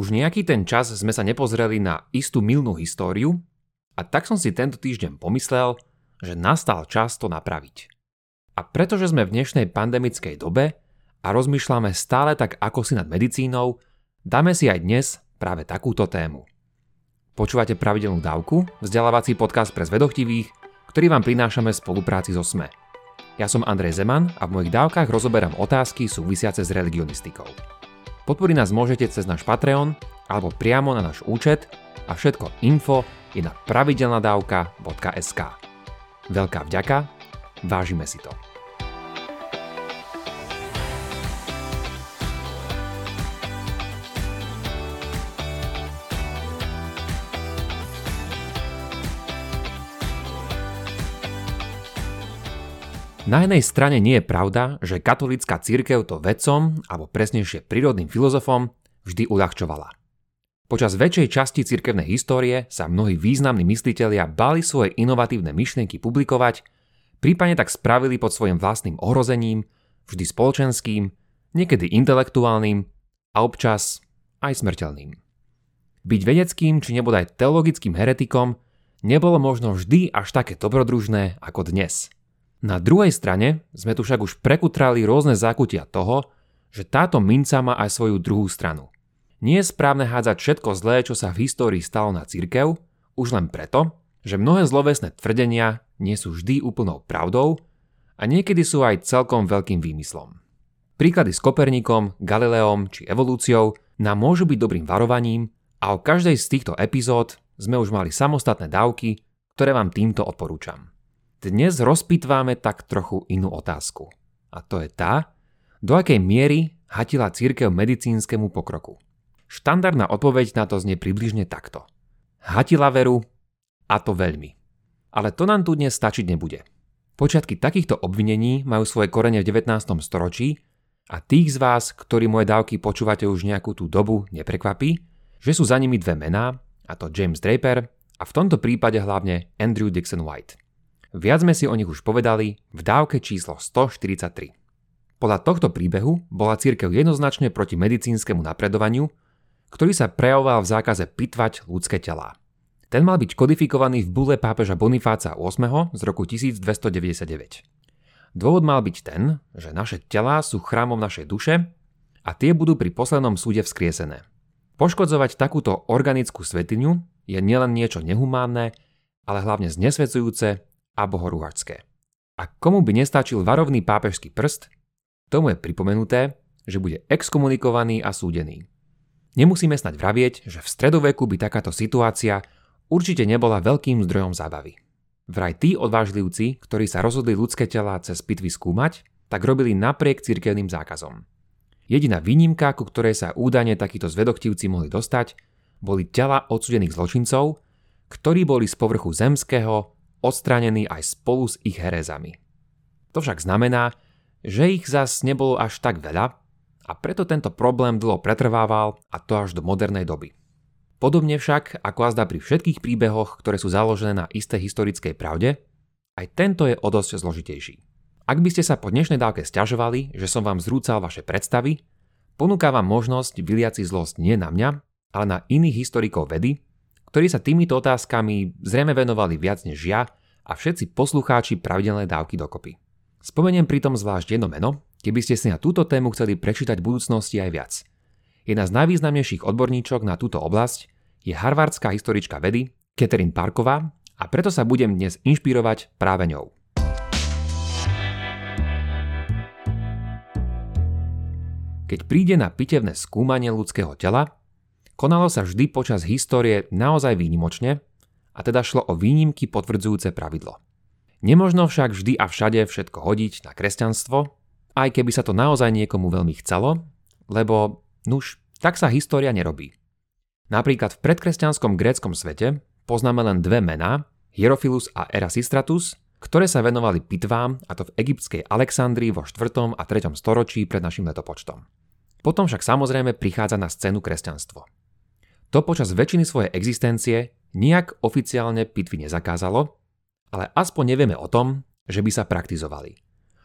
Už nejaký ten čas sme sa nepozreli na istú milnú históriu a tak som si tento týždeň pomyslel, že nastal čas to napraviť. A pretože sme v dnešnej pandemickej dobe a rozmýšľame stále tak ako si nad medicínou, dáme si aj dnes práve takúto tému. Počúvate pravidelnú dávku, vzdelávací podcast pre zvedochtivých, ktorý vám prinášame v spolupráci so SME. Ja som Andrej Zeman a v mojich dávkach rozoberám otázky súvisiace s religionistikou. Podporiť nás môžete cez náš Patreon alebo priamo na náš účet a všetko info je na pravidelnadavka.sk. Veľká vďaka, vážime si to. Na jednej strane nie je pravda, že katolická církev to vedcom, alebo presnejšie prírodným filozofom, vždy uľahčovala. Počas väčšej časti cirkevnej histórie sa mnohí významní myslitelia bali svoje inovatívne myšlienky publikovať, prípadne tak spravili pod svojim vlastným ohrozením, vždy spoločenským, niekedy intelektuálnym a občas aj smrteľným. Byť vedeckým či nebodaj teologickým heretikom nebolo možno vždy až také dobrodružné ako dnes – na druhej strane sme tu však už prekutrali rôzne zákutia toho, že táto minca má aj svoju druhú stranu. Nie je správne hádzať všetko zlé, čo sa v histórii stalo na cirkev, už len preto, že mnohé zlovesné tvrdenia nie sú vždy úplnou pravdou a niekedy sú aj celkom veľkým výmyslom. Príklady s Kopernikom, Galileom či evolúciou nám môžu byť dobrým varovaním a o každej z týchto epizód sme už mali samostatné dávky, ktoré vám týmto odporúčam. Dnes rozpitváme tak trochu inú otázku. A to je tá, do akej miery hatila církev medicínskemu pokroku. Štandardná odpoveď na to znie približne takto. Hatila veru a to veľmi. Ale to nám tu dnes stačiť nebude. Počiatky takýchto obvinení majú svoje korene v 19. storočí a tých z vás, ktorí moje dávky počúvate už nejakú tú dobu, neprekvapí, že sú za nimi dve mená, a to James Draper a v tomto prípade hlavne Andrew Dixon White. Viac sme si o nich už povedali v dávke číslo 143. Podľa tohto príbehu bola církev jednoznačne proti medicínskemu napredovaniu, ktorý sa prejavoval v zákaze pitvať ľudské telá. Ten mal byť kodifikovaný v bule pápeža Bonifáca VIII z roku 1299. Dôvod mal byť ten, že naše telá sú chrámom našej duše a tie budú pri poslednom súde vzkriesené. Poškodzovať takúto organickú svetiňu je nielen niečo nehumánne, ale hlavne znesvecujúce a bohorúhačské. A komu by nestačil varovný pápežský prst, tomu je pripomenuté, že bude exkomunikovaný a súdený. Nemusíme snať vravieť, že v stredoveku by takáto situácia určite nebola veľkým zdrojom zábavy. Vraj tí odvážlivci, ktorí sa rozhodli ľudské tela cez pitvy skúmať, tak robili napriek cirkevným zákazom. Jediná výnimka, ku ktorej sa údajne takíto zvedochtivci mohli dostať, boli tela odsudených zločincov, ktorí boli z povrchu zemského odstránený aj spolu s ich herezami. To však znamená, že ich zas nebolo až tak veľa a preto tento problém dlho pretrvával a to až do modernej doby. Podobne však, ako azda pri všetkých príbehoch, ktoré sú založené na istej historickej pravde, aj tento je o dosť zložitejší. Ak by ste sa po dnešnej dávke stiažovali, že som vám zrúcal vaše predstavy, ponúka vám možnosť vyliať si zlosť nie na mňa, ale na iných historikov vedy, ktorí sa týmito otázkami zrejme venovali viac než ja a všetci poslucháči pravidelné dávky dokopy. Spomeniem pritom zvlášť jedno meno, keby ste si na túto tému chceli prečítať v budúcnosti aj viac. Jedna z najvýznamnejších odborníčok na túto oblasť je harvardská historička vedy Catherine Parková a preto sa budem dnes inšpirovať práve ňou. Keď príde na pitevné skúmanie ľudského tela, Konalo sa vždy počas histórie naozaj výnimočne a teda šlo o výnimky potvrdzujúce pravidlo. Nemožno však vždy a všade všetko hodiť na kresťanstvo, aj keby sa to naozaj niekomu veľmi chcelo, lebo, nuž, tak sa história nerobí. Napríklad v predkresťanskom gréckom svete poznáme len dve mená, Hierophilus a Erasistratus, ktoré sa venovali pitvám, a to v egyptskej Alexandrii vo 4. a 3. storočí pred našim letopočtom. Potom však samozrejme prichádza na scénu kresťanstvo. To počas väčšiny svojej existencie nijak oficiálne pitvy nezakázalo, ale aspoň nevieme o tom, že by sa praktizovali.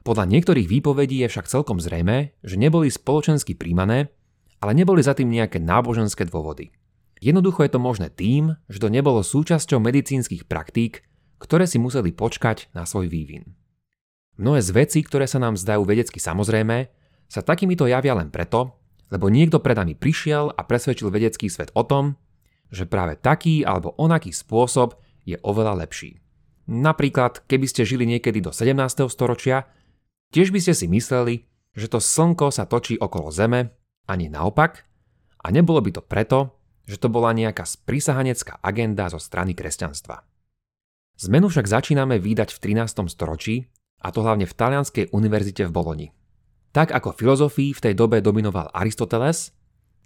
Podľa niektorých výpovedí je však celkom zrejme, že neboli spoločensky príjmané ale neboli za tým nejaké náboženské dôvody. Jednoducho je to možné tým, že to nebolo súčasťou medicínskych praktík, ktoré si museli počkať na svoj vývin. Mnohé z vecí, ktoré sa nám zdajú vedecky samozrejme, sa takýmito javia len preto, lebo niekto pred nami prišiel a presvedčil vedecký svet o tom, že práve taký alebo onaký spôsob je oveľa lepší. Napríklad, keby ste žili niekedy do 17. storočia, tiež by ste si mysleli, že to slnko sa točí okolo Zeme, ani naopak, a nebolo by to preto, že to bola nejaká sprisahanecká agenda zo strany kresťanstva. Zmenu však začíname výdať v 13. storočí, a to hlavne v Talianskej univerzite v Boloni. Tak ako filozofii v tej dobe dominoval Aristoteles,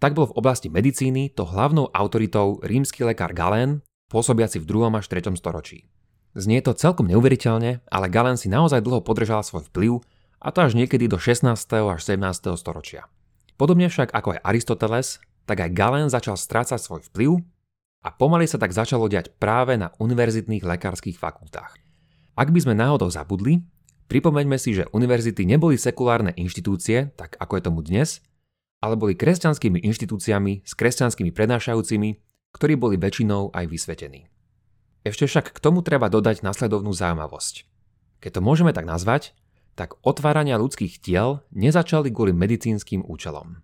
tak bol v oblasti medicíny to hlavnou autoritou rímsky lekár Galén, pôsobiaci v 2. až 3. storočí. Znie to celkom neuveriteľne, ale Galen si naozaj dlho podržal svoj vplyv a to až niekedy do 16. až 17. storočia. Podobne však ako aj Aristoteles, tak aj Galen začal strácať svoj vplyv a pomaly sa tak začalo diať práve na univerzitných lekárskych fakultách. Ak by sme náhodou zabudli, pripomeňme si, že univerzity neboli sekulárne inštitúcie, tak ako je tomu dnes, ale boli kresťanskými inštitúciami s kresťanskými prednášajúcimi, ktorí boli väčšinou aj vysvetení. Ešte však k tomu treba dodať nasledovnú zaujímavosť. Keď to môžeme tak nazvať, tak otvárania ľudských tiel nezačali kvôli medicínskym účelom.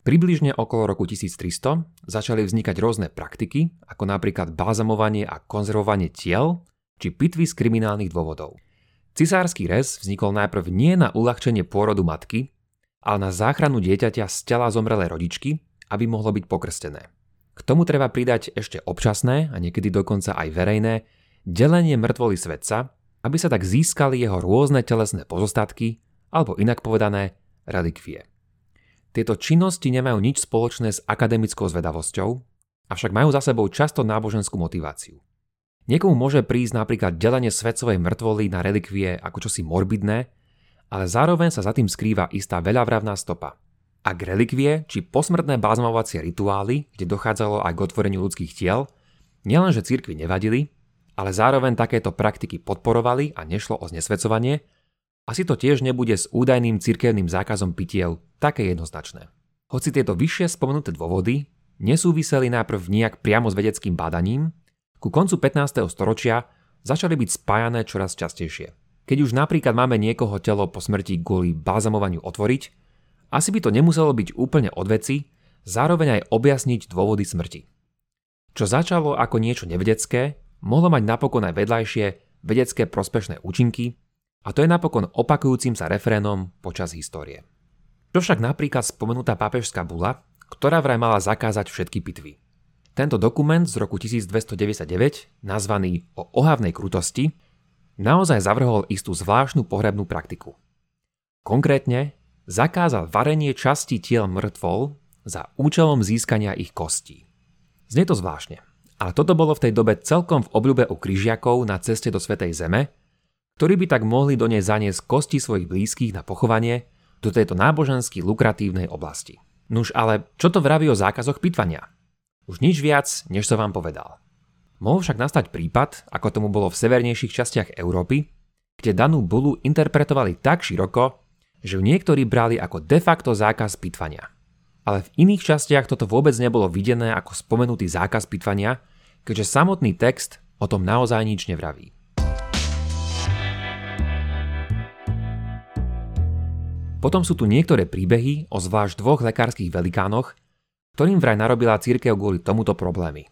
Približne okolo roku 1300 začali vznikať rôzne praktiky, ako napríklad balzamovanie a konzervovanie tiel či pitvy z kriminálnych dôvodov. Cisársky rez vznikol najprv nie na uľahčenie pôrodu matky, ale na záchranu dieťaťa z tela zomrelej rodičky, aby mohlo byť pokrstené. K tomu treba pridať ešte občasné a niekedy dokonca aj verejné delenie mŕtvoly svetca, aby sa tak získali jeho rôzne telesné pozostatky, alebo inak povedané relikvie. Tieto činnosti nemajú nič spoločné s akademickou zvedavosťou, avšak majú za sebou často náboženskú motiváciu. Niekomu môže prísť napríklad delenie svetcovej mŕtvoly na relikvie ako čosi morbidné, ale zároveň sa za tým skrýva istá veľavravná stopa. Ak relikvie či posmrtné bazmovacie rituály, kde dochádzalo aj k otvoreniu ľudských tiel, nielenže cirkvi nevadili, ale zároveň takéto praktiky podporovali a nešlo o znesvedcovanie, asi to tiež nebude s údajným cirkevným zákazom pitiev také jednoznačné. Hoci tieto vyššie spomenuté dôvody nesúviseli najprv nejak priamo s vedeckým bádaním, ku koncu 15. storočia začali byť spájané čoraz častejšie. Keď už napríklad máme niekoho telo po smrti kvôli balzamovaniu otvoriť, asi by to nemuselo byť úplne od veci, zároveň aj objasniť dôvody smrti. Čo začalo ako niečo nevedecké, mohlo mať napokon aj vedľajšie vedecké prospešné účinky a to je napokon opakujúcim sa refrénom počas histórie. Čo však napríklad spomenutá pápežská bula, ktorá vraj mala zakázať všetky pitvy. Tento dokument z roku 1299, nazvaný o ohavnej krutosti, naozaj zavrhol istú zvláštnu pohrebnú praktiku. Konkrétne zakázal varenie časti tiel mŕtvol za účelom získania ich kostí. Znie to zvláštne, ale toto bolo v tej dobe celkom v obľúbe u kryžiakov na ceste do Svetej Zeme ktorí by tak mohli do nej zaniesť kosti svojich blízkych na pochovanie do tejto nábožensky lukratívnej oblasti. Nuž ale čo to vraví o zákazoch pitvania? Už nič viac, než som vám povedal. Mohol však nastať prípad, ako tomu bolo v severnejších častiach Európy, kde danú bulu interpretovali tak široko, že ju niektorí brali ako de facto zákaz pitvania. Ale v iných častiach toto vôbec nebolo videné ako spomenutý zákaz pitvania, keďže samotný text o tom naozaj nič nevraví. Potom sú tu niektoré príbehy o zvlášť dvoch lekárskych velikánoch, ktorým vraj narobila církev kvôli tomuto problémy.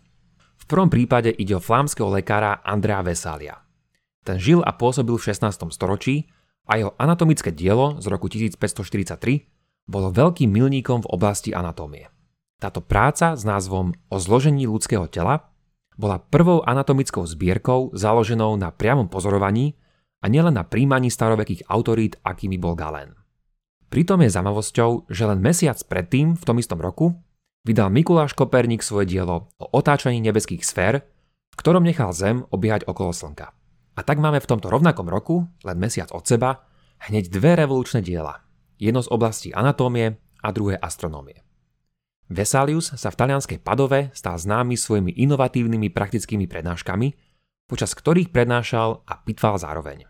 V prvom prípade ide o flámskeho lekára Andrea Vesalia. Ten žil a pôsobil v 16. storočí a jeho anatomické dielo z roku 1543 bolo veľkým milníkom v oblasti anatómie. Táto práca s názvom O zložení ľudského tela bola prvou anatomickou zbierkou založenou na priamom pozorovaní a nielen na príjmaní starovekých autorít, akými bol Galen. Pritom je zaujímavosťou, že len mesiac predtým, v tom istom roku, vydal Mikuláš Koperník svoje dielo o otáčaní nebeských sfér, v ktorom nechal Zem obiehať okolo Slnka. A tak máme v tomto rovnakom roku, len mesiac od seba, hneď dve revolučné diela. Jedno z oblastí anatómie a druhé astronómie. Vesalius sa v talianskej Padove stal známy svojimi inovatívnymi praktickými prednáškami, počas ktorých prednášal a pitval zároveň.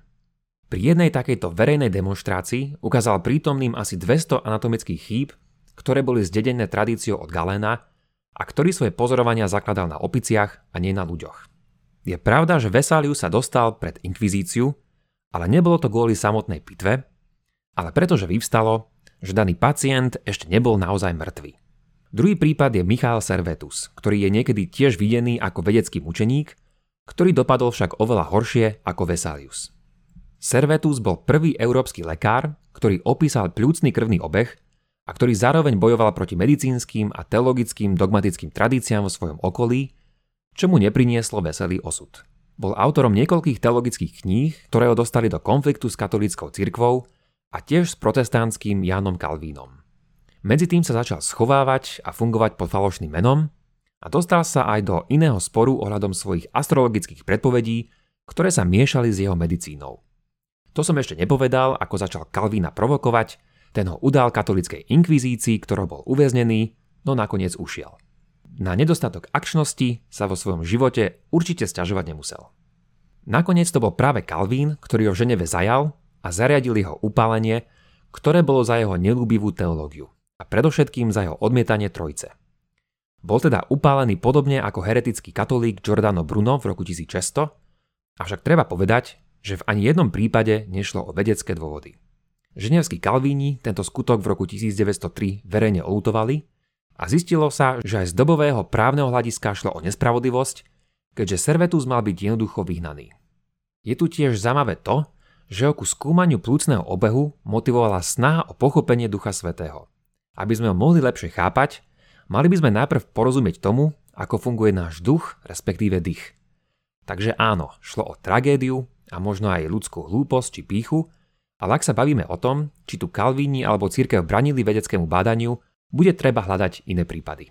Pri jednej takejto verejnej demonstrácii ukázal prítomným asi 200 anatomických chýb, ktoré boli zdedené tradíciou od Galéna a ktorý svoje pozorovania zakladal na opiciach a nie na ľuďoch. Je pravda, že Vesalius sa dostal pred inkvizíciu, ale nebolo to kvôli samotnej pitve, ale pretože vyvstalo, že daný pacient ešte nebol naozaj mŕtvý. Druhý prípad je Michal Servetus, ktorý je niekedy tiež videný ako vedecký mučeník, ktorý dopadol však oveľa horšie ako Vesalius. Servetus bol prvý európsky lekár, ktorý opísal pľúcný krvný obeh a ktorý zároveň bojoval proti medicínskym a teologickým dogmatickým tradíciám vo svojom okolí, čo mu neprinieslo veselý osud. Bol autorom niekoľkých teologických kníh, ktoré ho dostali do konfliktu s katolíckou cirkvou a tiež s protestantským Jánom Kalvínom. Medzi tým sa začal schovávať a fungovať pod falošným menom a dostal sa aj do iného sporu ohľadom svojich astrologických predpovedí, ktoré sa miešali s jeho medicínou. To som ešte nepovedal, ako začal Kalvína provokovať, ten ho udal katolickej inkvizícii, ktorou bol uväznený, no nakoniec ušiel. Na nedostatok akčnosti sa vo svojom živote určite stiažovať nemusel. Nakoniec to bol práve Kalvín, ktorý ho v Ženeve zajal a zariadil jeho upálenie, ktoré bolo za jeho nelúbivú teológiu a predovšetkým za jeho odmietanie trojce. Bol teda upálený podobne ako heretický katolík Giordano Bruno v roku 1600, avšak treba povedať, že v ani jednom prípade nešlo o vedecké dôvody. Ženevskí kalvíni tento skutok v roku 1903 verejne olutovali a zistilo sa, že aj z dobového právneho hľadiska šlo o nespravodlivosť, keďže Servetus mal byť jednoducho vyhnaný. Je tu tiež zaujímavé to, že ku skúmaniu plúcneho obehu motivovala snaha o pochopenie Ducha Svetého – aby sme ho mohli lepšie chápať, mali by sme najprv porozumieť tomu, ako funguje náš duch, respektíve dých. Takže áno, šlo o tragédiu a možno aj ľudskú hlúposť či píchu, ale ak sa bavíme o tom, či tu Kalvíni alebo církev branili vedeckému bádaniu, bude treba hľadať iné prípady.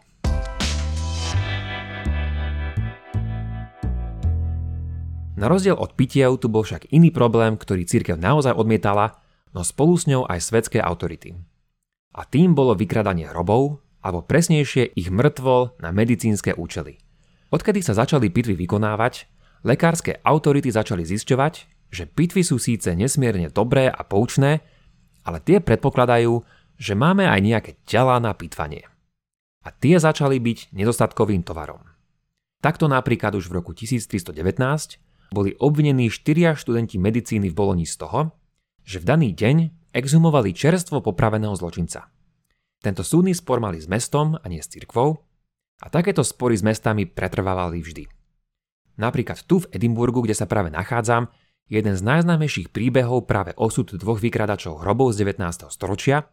Na rozdiel od pitiev tu bol však iný problém, ktorý církev naozaj odmietala, no spolu s ňou aj svetské autority a tým bolo vykradanie hrobov, alebo presnejšie ich mŕtvol na medicínske účely. Odkedy sa začali pitvy vykonávať, lekárske autority začali zisťovať, že pitvy sú síce nesmierne dobré a poučné, ale tie predpokladajú, že máme aj nejaké tela na pitvanie. A tie začali byť nedostatkovým tovarom. Takto napríklad už v roku 1319 boli obvinení štyria študenti medicíny v Boloni z toho, že v daný deň exhumovali čerstvo popraveného zločinca. Tento súdny spor mali s mestom a nie s cirkvou a takéto spory s mestami pretrvávali vždy. Napríklad tu v Edimburgu, kde sa práve nachádzam, jeden z najznámejších príbehov práve osud dvoch vykradačov hrobov z 19. storočia,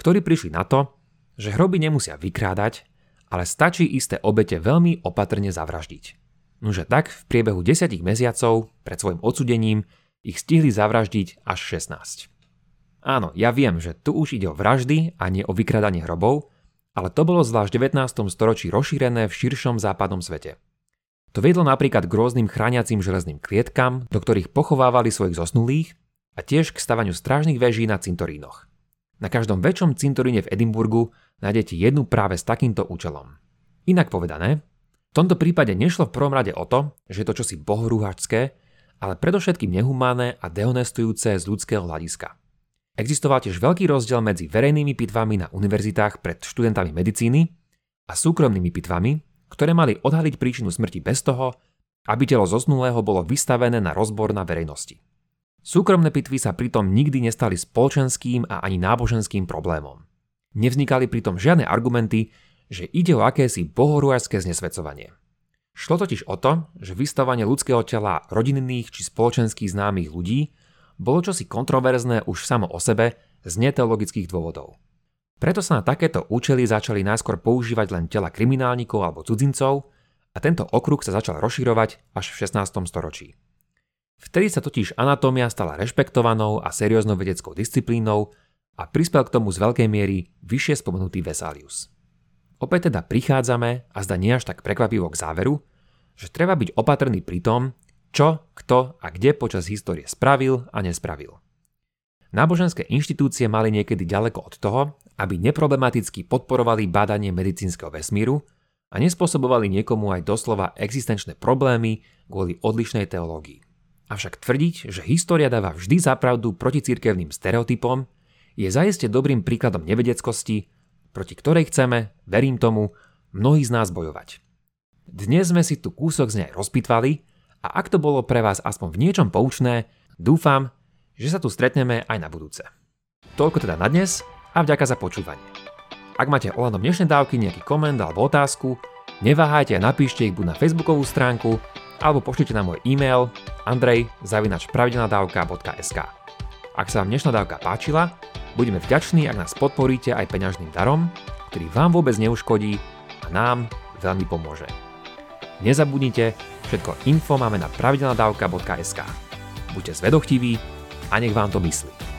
ktorí prišli na to, že hroby nemusia vykrádať, ale stačí isté obete veľmi opatrne zavraždiť. Nože tak v priebehu 10 mesiacov pred svojim odsudením ich stihli zavraždiť až 16. Áno, ja viem, že tu už ide o vraždy a nie o vykradanie hrobov, ale to bolo zvlášť v 19. storočí rozšírené v širšom západnom svete. To viedlo napríklad k rôznym chrániacim železným klietkam, do ktorých pochovávali svojich zosnulých a tiež k stavaniu strážnych veží na cintorínoch. Na každom väčšom cintoríne v Edimburgu nájdete jednu práve s takýmto účelom. Inak povedané, v tomto prípade nešlo v prvom rade o to, že je to čosi bohorúhačské, ale predovšetkým nehumánne a dehonestujúce z ľudského hľadiska. Existoval tiež veľký rozdiel medzi verejnými pitvami na univerzitách pred študentami medicíny a súkromnými pitvami, ktoré mali odhaliť príčinu smrti bez toho, aby telo zosnulého bolo vystavené na rozbor na verejnosti. Súkromné pitvy sa pritom nikdy nestali spoločenským a ani náboženským problémom. Nevznikali pritom žiadne argumenty, že ide o akési bohorúarské znesvedcovanie. Šlo totiž o to, že vystavanie ľudského tela rodinných či spoločensky známych ľudí bolo čosi kontroverzné už samo o sebe z neteologických dôvodov. Preto sa na takéto účely začali najskôr používať len tela kriminálnikov alebo cudzincov a tento okruh sa začal rozširovať až v 16. storočí. Vtedy sa totiž anatómia stala rešpektovanou a serióznou vedeckou disciplínou a prispel k tomu z veľkej miery vyššie spomenutý Vesalius. Opäť teda prichádzame, a zda nie až tak prekvapivo k záveru, že treba byť opatrný pri tom, čo, kto a kde počas histórie spravil a nespravil. Náboženské inštitúcie mali niekedy ďaleko od toho, aby neproblematicky podporovali bádanie medicínskeho vesmíru a nespôsobovali niekomu aj doslova existenčné problémy kvôli odlišnej teológii. Avšak tvrdiť, že história dáva vždy zapravdu proti cirkevným stereotypom, je zaiste dobrým príkladom nevedeckosti, proti ktorej chceme, verím tomu, mnohí z nás bojovať. Dnes sme si tu kúsok z nej rozpitvali a ak to bolo pre vás aspoň v niečom poučné, dúfam, že sa tu stretneme aj na budúce. Toľko teda na dnes a vďaka za počúvanie. Ak máte ohľadom dnešnej dávky nejaký koment alebo otázku, neváhajte a napíšte ich buď na facebookovú stránku alebo pošlite na môj e-mail andrej.pravidelnadavka.sk Ak sa vám dnešná dávka páčila, budeme vďační, ak nás podporíte aj peňažným darom, ktorý vám vôbec neuškodí a nám veľmi pomôže. Nezabudnite, všetko info máme na pravidelnadavka.sk Buďte zvedochtiví a nech vám to myslí.